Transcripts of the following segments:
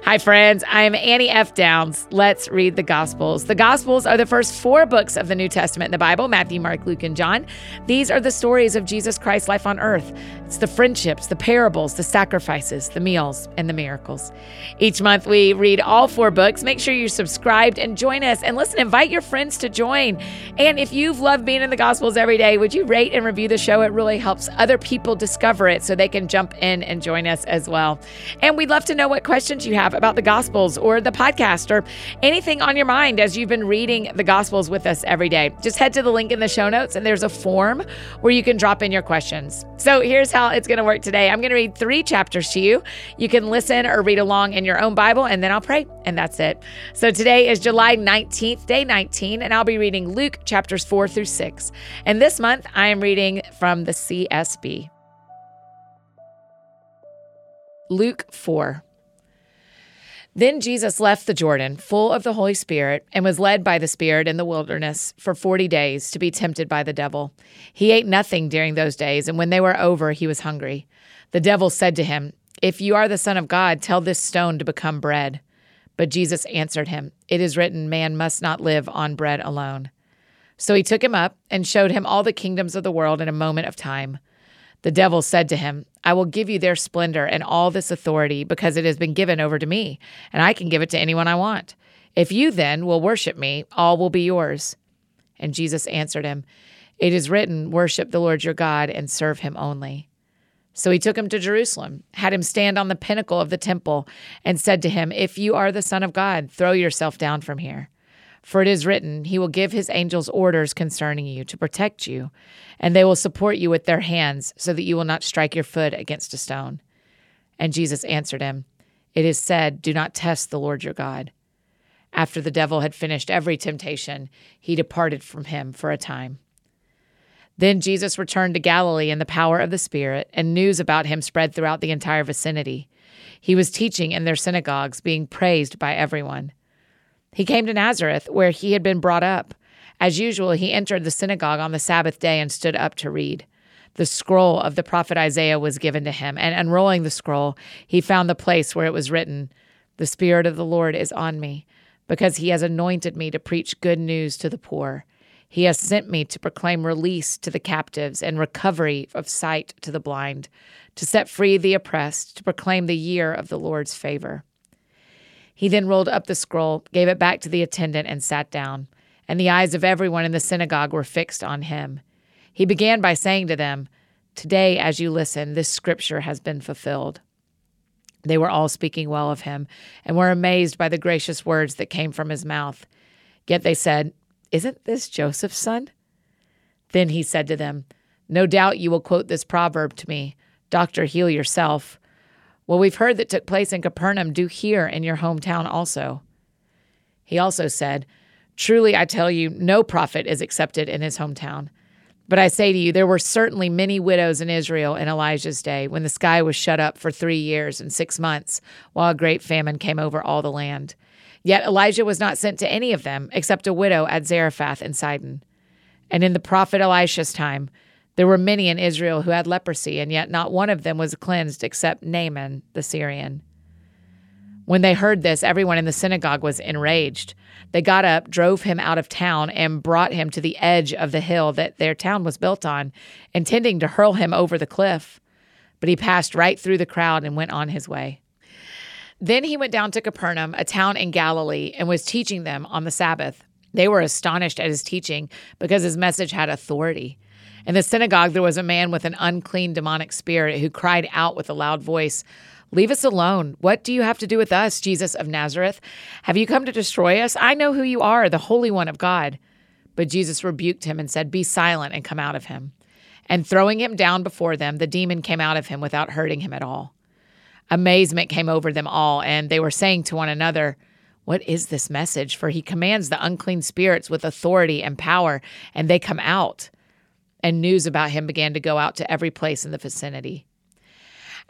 Hi, friends. I'm Annie F. Downs. Let's read the Gospels. The Gospels are the first four books of the New Testament in the Bible Matthew, Mark, Luke, and John. These are the stories of Jesus Christ's life on earth. It's the friendships, the parables, the sacrifices, the meals, and the miracles. Each month, we read all four books. Make sure you're subscribed and join us. And listen, invite your friends to join. And if you've loved being in the Gospels every day, would you rate and review the show? It really helps other people discover it so they can jump in and join us as well. And we'd love to know what questions you have have about the Gospels or the podcast or anything on your mind as you've been reading the Gospels with us every day. Just head to the link in the show notes and there's a form where you can drop in your questions. So here's how it's going to work today I'm going to read three chapters to you. You can listen or read along in your own Bible and then I'll pray, and that's it. So today is July 19th, day 19, and I'll be reading Luke chapters 4 through 6. And this month I am reading from the CSB. Luke 4. Then Jesus left the Jordan, full of the Holy Spirit, and was led by the Spirit in the wilderness for forty days to be tempted by the devil. He ate nothing during those days, and when they were over, he was hungry. The devil said to him, If you are the Son of God, tell this stone to become bread. But Jesus answered him, It is written, Man must not live on bread alone. So he took him up and showed him all the kingdoms of the world in a moment of time. The devil said to him, I will give you their splendor and all this authority because it has been given over to me, and I can give it to anyone I want. If you then will worship me, all will be yours. And Jesus answered him, It is written, Worship the Lord your God and serve him only. So he took him to Jerusalem, had him stand on the pinnacle of the temple, and said to him, If you are the Son of God, throw yourself down from here. For it is written, He will give His angels orders concerning you to protect you, and they will support you with their hands, so that you will not strike your foot against a stone. And Jesus answered him, It is said, Do not test the Lord your God. After the devil had finished every temptation, he departed from him for a time. Then Jesus returned to Galilee in the power of the Spirit, and news about him spread throughout the entire vicinity. He was teaching in their synagogues, being praised by everyone. He came to Nazareth, where he had been brought up. As usual, he entered the synagogue on the Sabbath day and stood up to read. The scroll of the prophet Isaiah was given to him, and unrolling the scroll, he found the place where it was written, The Spirit of the Lord is on me, because he has anointed me to preach good news to the poor. He has sent me to proclaim release to the captives and recovery of sight to the blind, to set free the oppressed, to proclaim the year of the Lord's favor. He then rolled up the scroll, gave it back to the attendant, and sat down. And the eyes of everyone in the synagogue were fixed on him. He began by saying to them, Today, as you listen, this scripture has been fulfilled. They were all speaking well of him and were amazed by the gracious words that came from his mouth. Yet they said, Isn't this Joseph's son? Then he said to them, No doubt you will quote this proverb to me Doctor, heal yourself. What we've heard that took place in Capernaum, do here in your hometown also. He also said, Truly I tell you, no prophet is accepted in his hometown. But I say to you, there were certainly many widows in Israel in Elijah's day, when the sky was shut up for three years and six months, while a great famine came over all the land. Yet Elijah was not sent to any of them, except a widow at Zarephath in Sidon. And in the prophet Elisha's time, there were many in Israel who had leprosy, and yet not one of them was cleansed except Naaman the Syrian. When they heard this, everyone in the synagogue was enraged. They got up, drove him out of town, and brought him to the edge of the hill that their town was built on, intending to hurl him over the cliff. But he passed right through the crowd and went on his way. Then he went down to Capernaum, a town in Galilee, and was teaching them on the Sabbath. They were astonished at his teaching because his message had authority. In the synagogue, there was a man with an unclean demonic spirit who cried out with a loud voice, Leave us alone. What do you have to do with us, Jesus of Nazareth? Have you come to destroy us? I know who you are, the Holy One of God. But Jesus rebuked him and said, Be silent and come out of him. And throwing him down before them, the demon came out of him without hurting him at all. Amazement came over them all, and they were saying to one another, What is this message? For he commands the unclean spirits with authority and power, and they come out and news about him began to go out to every place in the vicinity.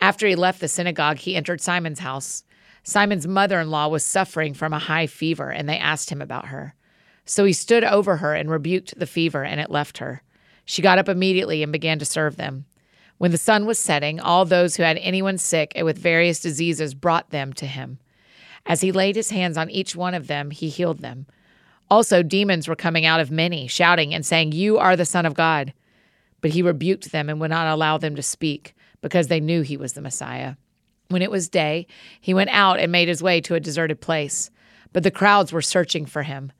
After he left the synagogue, he entered Simon's house. Simon's mother in law was suffering from a high fever, and they asked him about her. So he stood over her and rebuked the fever, and it left her. She got up immediately and began to serve them. When the sun was setting, all those who had anyone sick and with various diseases brought them to him. As he laid his hands on each one of them, he healed them. Also, demons were coming out of many, shouting and saying, You are the Son of God. But he rebuked them and would not allow them to speak, because they knew he was the Messiah. When it was day, he went out and made his way to a deserted place. But the crowds were searching for him.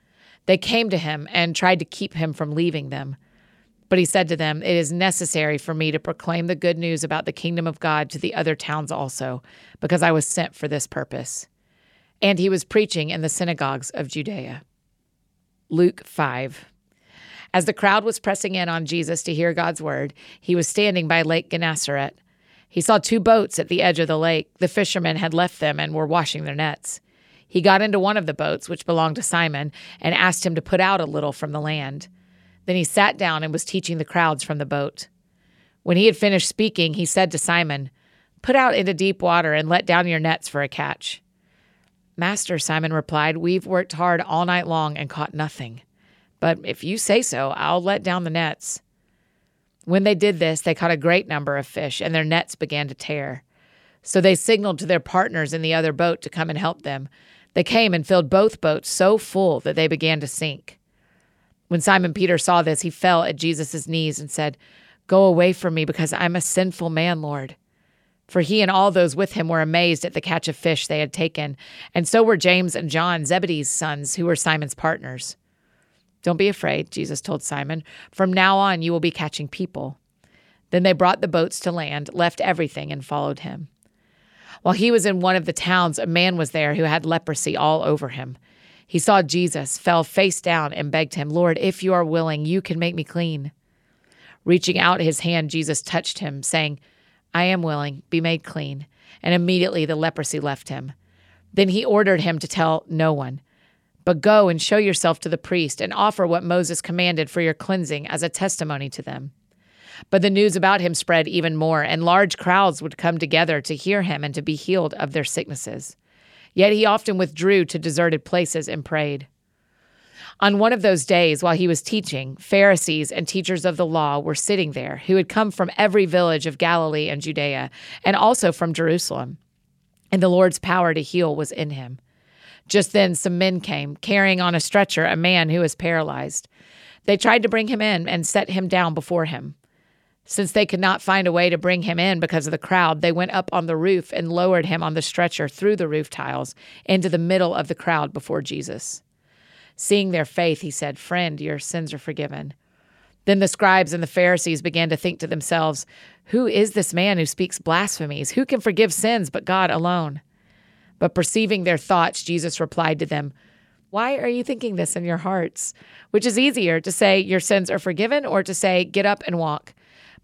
They came to him and tried to keep him from leaving them. But he said to them, It is necessary for me to proclaim the good news about the kingdom of God to the other towns also, because I was sent for this purpose. And he was preaching in the synagogues of Judea. Luke 5. As the crowd was pressing in on Jesus to hear God's word, he was standing by Lake Gennesaret. He saw two boats at the edge of the lake. The fishermen had left them and were washing their nets. He got into one of the boats, which belonged to Simon, and asked him to put out a little from the land. Then he sat down and was teaching the crowds from the boat. When he had finished speaking, he said to Simon, Put out into deep water and let down your nets for a catch. Master, Simon replied, We've worked hard all night long and caught nothing. But if you say so, I'll let down the nets. When they did this, they caught a great number of fish, and their nets began to tear. So they signaled to their partners in the other boat to come and help them. They came and filled both boats so full that they began to sink. When Simon Peter saw this, he fell at Jesus' knees and said, Go away from me, because I'm a sinful man, Lord for he and all those with him were amazed at the catch of fish they had taken, and so were James and John, Zebedee's sons, who were Simon's partners. Don't be afraid, Jesus told Simon. From now on, you will be catching people. Then they brought the boats to land, left everything, and followed him. While he was in one of the towns, a man was there who had leprosy all over him. He saw Jesus, fell face down, and begged him, Lord, if you are willing, you can make me clean. Reaching out his hand, Jesus touched him, saying, I am willing, be made clean. And immediately the leprosy left him. Then he ordered him to tell no one, but go and show yourself to the priest and offer what Moses commanded for your cleansing as a testimony to them. But the news about him spread even more, and large crowds would come together to hear him and to be healed of their sicknesses. Yet he often withdrew to deserted places and prayed. On one of those days, while he was teaching, Pharisees and teachers of the law were sitting there who had come from every village of Galilee and Judea, and also from Jerusalem. And the Lord's power to heal was in him. Just then, some men came, carrying on a stretcher a man who was paralyzed. They tried to bring him in and set him down before him. Since they could not find a way to bring him in because of the crowd, they went up on the roof and lowered him on the stretcher through the roof tiles into the middle of the crowd before Jesus. Seeing their faith, he said, Friend, your sins are forgiven. Then the scribes and the Pharisees began to think to themselves, Who is this man who speaks blasphemies? Who can forgive sins but God alone? But perceiving their thoughts, Jesus replied to them, Why are you thinking this in your hearts? Which is easier to say, Your sins are forgiven, or to say, Get up and walk?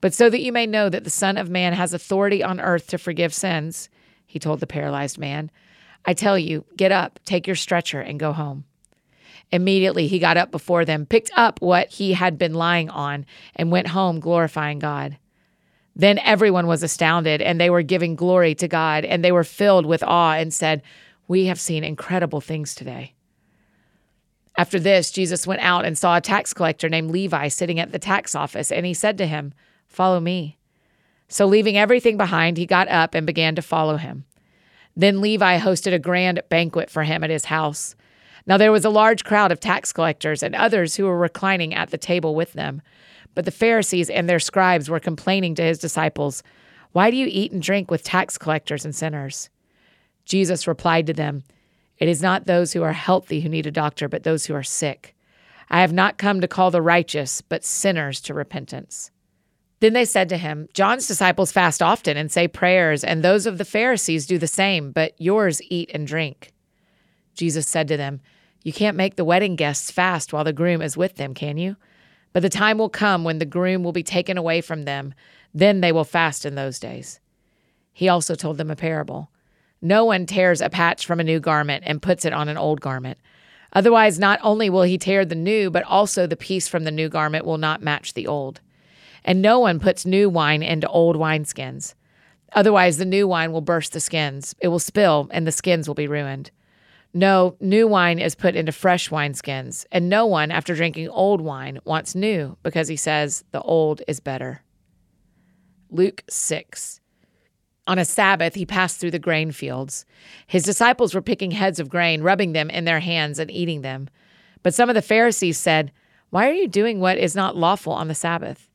But so that you may know that the Son of Man has authority on earth to forgive sins, he told the paralyzed man, I tell you, get up, take your stretcher, and go home. Immediately he got up before them, picked up what he had been lying on, and went home glorifying God. Then everyone was astounded, and they were giving glory to God, and they were filled with awe and said, We have seen incredible things today. After this, Jesus went out and saw a tax collector named Levi sitting at the tax office, and he said to him, Follow me. So, leaving everything behind, he got up and began to follow him. Then Levi hosted a grand banquet for him at his house. Now there was a large crowd of tax collectors and others who were reclining at the table with them. But the Pharisees and their scribes were complaining to his disciples, Why do you eat and drink with tax collectors and sinners? Jesus replied to them, It is not those who are healthy who need a doctor, but those who are sick. I have not come to call the righteous, but sinners to repentance. Then they said to him, John's disciples fast often and say prayers, and those of the Pharisees do the same, but yours eat and drink. Jesus said to them, you can't make the wedding guests fast while the groom is with them, can you? But the time will come when the groom will be taken away from them. Then they will fast in those days. He also told them a parable. No one tears a patch from a new garment and puts it on an old garment. Otherwise, not only will he tear the new, but also the piece from the new garment will not match the old. And no one puts new wine into old wineskins. Otherwise, the new wine will burst the skins, it will spill, and the skins will be ruined. No, new wine is put into fresh wineskins, and no one, after drinking old wine, wants new because he says the old is better. Luke 6. On a Sabbath, he passed through the grain fields. His disciples were picking heads of grain, rubbing them in their hands, and eating them. But some of the Pharisees said, Why are you doing what is not lawful on the Sabbath?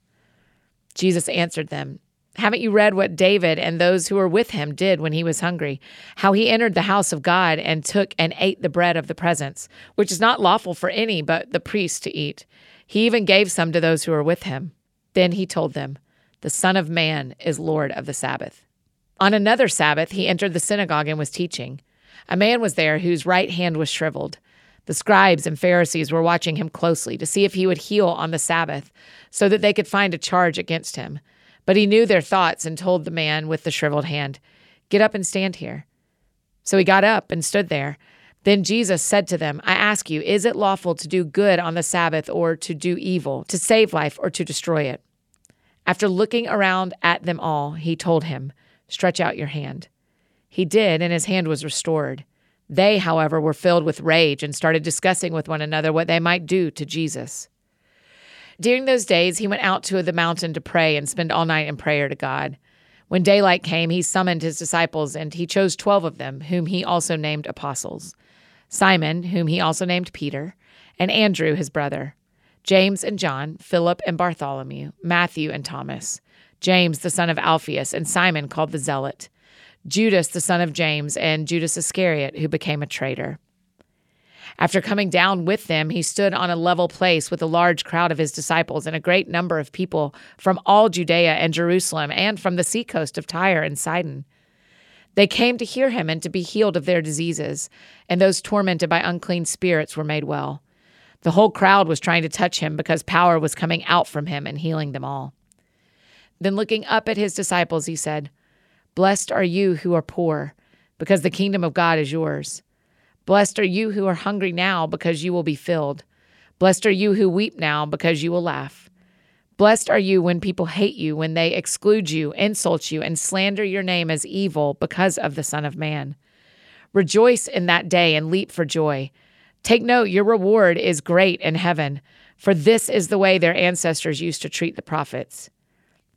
Jesus answered them, Haven't you read what David and those who were with him did when he was hungry? How he entered the house of God and took and ate the bread of the presence, which is not lawful for any but the priest to eat. He even gave some to those who were with him. Then he told them, The Son of Man is Lord of the Sabbath. On another Sabbath, he entered the synagogue and was teaching. A man was there whose right hand was shriveled. The scribes and Pharisees were watching him closely to see if he would heal on the Sabbath, so that they could find a charge against him. But he knew their thoughts and told the man with the shriveled hand, Get up and stand here. So he got up and stood there. Then Jesus said to them, I ask you, is it lawful to do good on the Sabbath or to do evil, to save life or to destroy it? After looking around at them all, he told him, Stretch out your hand. He did, and his hand was restored. They, however, were filled with rage and started discussing with one another what they might do to Jesus. During those days, he went out to the mountain to pray and spend all night in prayer to God. When daylight came, he summoned his disciples, and he chose twelve of them, whom he also named apostles Simon, whom he also named Peter, and Andrew, his brother, James and John, Philip and Bartholomew, Matthew and Thomas James the son of Alphaeus, and Simon called the Zealot, Judas the son of James, and Judas Iscariot, who became a traitor. After coming down with them, he stood on a level place with a large crowd of his disciples and a great number of people from all Judea and Jerusalem and from the seacoast of Tyre and Sidon. They came to hear him and to be healed of their diseases, and those tormented by unclean spirits were made well. The whole crowd was trying to touch him because power was coming out from him and healing them all. Then looking up at his disciples, he said, Blessed are you who are poor, because the kingdom of God is yours. Blessed are you who are hungry now, because you will be filled. Blessed are you who weep now, because you will laugh. Blessed are you when people hate you, when they exclude you, insult you, and slander your name as evil because of the Son of Man. Rejoice in that day and leap for joy. Take note, your reward is great in heaven, for this is the way their ancestors used to treat the prophets.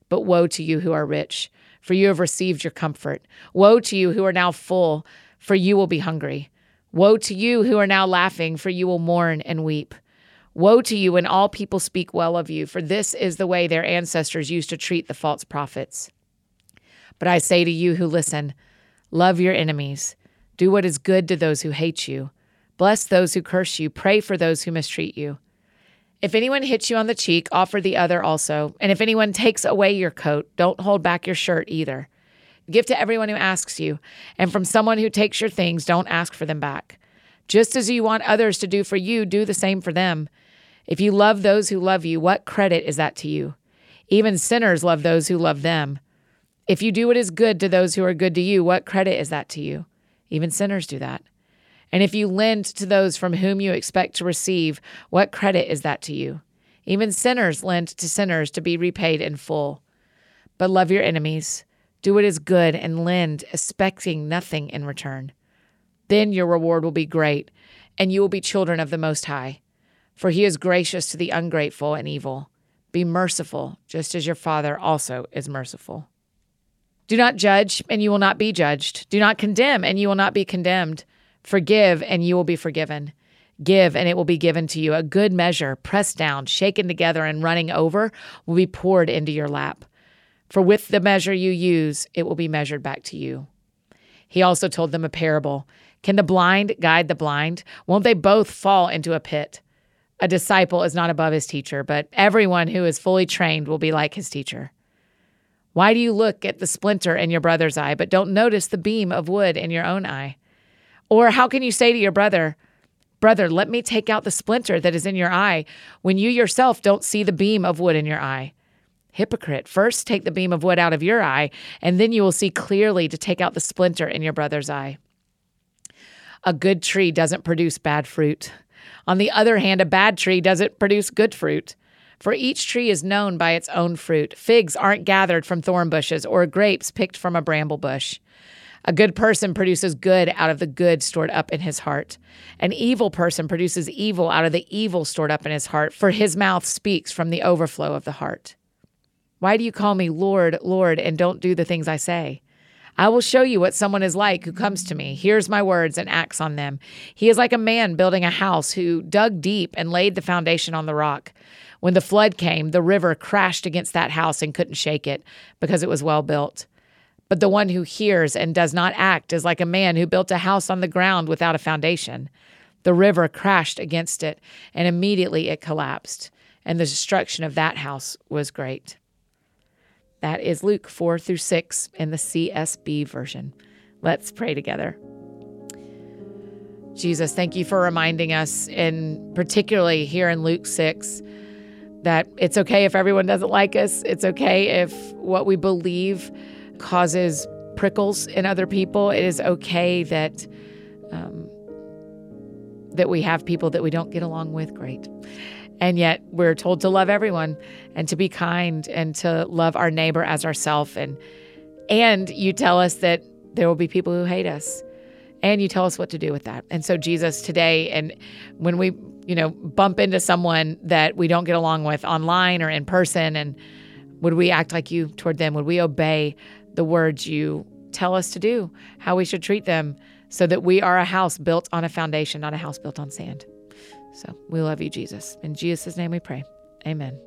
But woe to you who are rich, for you have received your comfort. Woe to you who are now full, for you will be hungry. Woe to you who are now laughing, for you will mourn and weep. Woe to you when all people speak well of you, for this is the way their ancestors used to treat the false prophets. But I say to you who listen, love your enemies, do what is good to those who hate you, bless those who curse you, pray for those who mistreat you. If anyone hits you on the cheek, offer the other also. And if anyone takes away your coat, don't hold back your shirt either. Give to everyone who asks you, and from someone who takes your things, don't ask for them back. Just as you want others to do for you, do the same for them. If you love those who love you, what credit is that to you? Even sinners love those who love them. If you do what is good to those who are good to you, what credit is that to you? Even sinners do that. And if you lend to those from whom you expect to receive, what credit is that to you? Even sinners lend to sinners to be repaid in full. But love your enemies, do what is good, and lend, expecting nothing in return. Then your reward will be great, and you will be children of the Most High. For he is gracious to the ungrateful and evil. Be merciful, just as your Father also is merciful. Do not judge, and you will not be judged. Do not condemn, and you will not be condemned. Forgive, and you will be forgiven. Give, and it will be given to you. A good measure, pressed down, shaken together, and running over, will be poured into your lap. For with the measure you use, it will be measured back to you. He also told them a parable Can the blind guide the blind? Won't they both fall into a pit? A disciple is not above his teacher, but everyone who is fully trained will be like his teacher. Why do you look at the splinter in your brother's eye, but don't notice the beam of wood in your own eye? Or how can you say to your brother, Brother, let me take out the splinter that is in your eye when you yourself don't see the beam of wood in your eye? Hypocrite, first take the beam of wood out of your eye, and then you will see clearly to take out the splinter in your brother's eye. A good tree doesn't produce bad fruit. On the other hand, a bad tree doesn't produce good fruit. For each tree is known by its own fruit. Figs aren't gathered from thorn bushes, or grapes picked from a bramble bush. A good person produces good out of the good stored up in his heart. An evil person produces evil out of the evil stored up in his heart, for his mouth speaks from the overflow of the heart. Why do you call me Lord, Lord, and don't do the things I say? I will show you what someone is like who comes to me, hears my words, and acts on them. He is like a man building a house who dug deep and laid the foundation on the rock. When the flood came, the river crashed against that house and couldn't shake it because it was well built. But the one who hears and does not act is like a man who built a house on the ground without a foundation. The river crashed against it, and immediately it collapsed, and the destruction of that house was great. That is Luke 4 through 6 in the CSB version. Let's pray together. Jesus, thank you for reminding us, and particularly here in Luke 6, that it's okay if everyone doesn't like us. It's okay if what we believe causes prickles in other people. It is okay that um, that we have people that we don't get along with. Great. And yet we're told to love everyone and to be kind and to love our neighbor as ourself and and you tell us that there will be people who hate us and you tell us what to do with that. And so Jesus today and when we, you know, bump into someone that we don't get along with online or in person and would we act like you toward them? Would we obey the words you tell us to do? How we should treat them so that we are a house built on a foundation, not a house built on sand. So we love you, Jesus. In Jesus' name we pray. Amen.